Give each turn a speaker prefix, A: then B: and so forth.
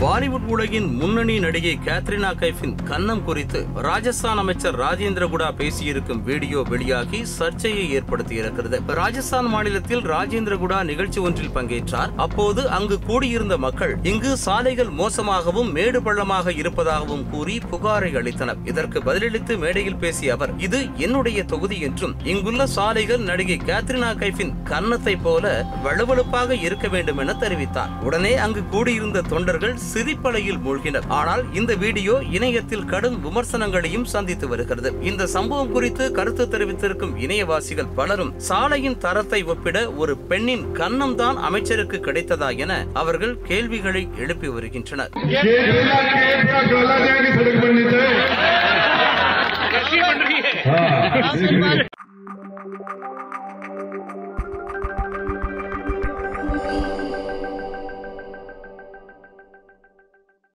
A: பாலிவுட் உலகின் முன்னணி நடிகை கேத்ரினா கைஃபின் கன்னம் குறித்து ராஜஸ்தான் அமைச்சர் ராஜேந்திர குடா பேசியிருக்கும் வீடியோ வெளியாகி சர்ச்சையை ஏற்படுத்தியிருக்கிறது. ராஜஸ்தான் மாநிலத்தில் ராஜேந்திர குடா நிகழ்ச்சி ஒன்றில் பங்கேற்றார். அப்போது அங்கு கூடியிருந்த மக்கள் இங்கு சாலைகள் மோசமாகவும் மேடு பள்ளமாக இருப்பதாகவும் கூறி புகாரை அளித்தனர். இதற்கு பதிலளித்து மேடையில் பேசிய அவர் இது என்னுடைய தொகுதி என்றும் இங்குள்ள சாலைகள் நடிகை கேத்ரினா கைஃபின் கன்னத்தை போல வலுவழுப்பாக இருக்க வேண்டும் என தெரிவித்தார். உடனே அங்கு கூடியிருந்த தொண்டர்கள் சிரிப்பலையில் மூழ்கினர் ஆனால் இந்த வீடியோ இணையத்தில் கடும் விமர்சனங்களையும் சந்தித்து வருகிறது இந்த சம்பவம் குறித்து கருத்து தெரிவித்திருக்கும் இணையவாசிகள் பலரும் சாலையின் தரத்தை ஒப்பிட ஒரு பெண்ணின் கன்னம் தான் அமைச்சருக்கு கிடைத்ததா என அவர்கள் கேள்விகளை எழுப்பி வருகின்றனர்
B: हाँ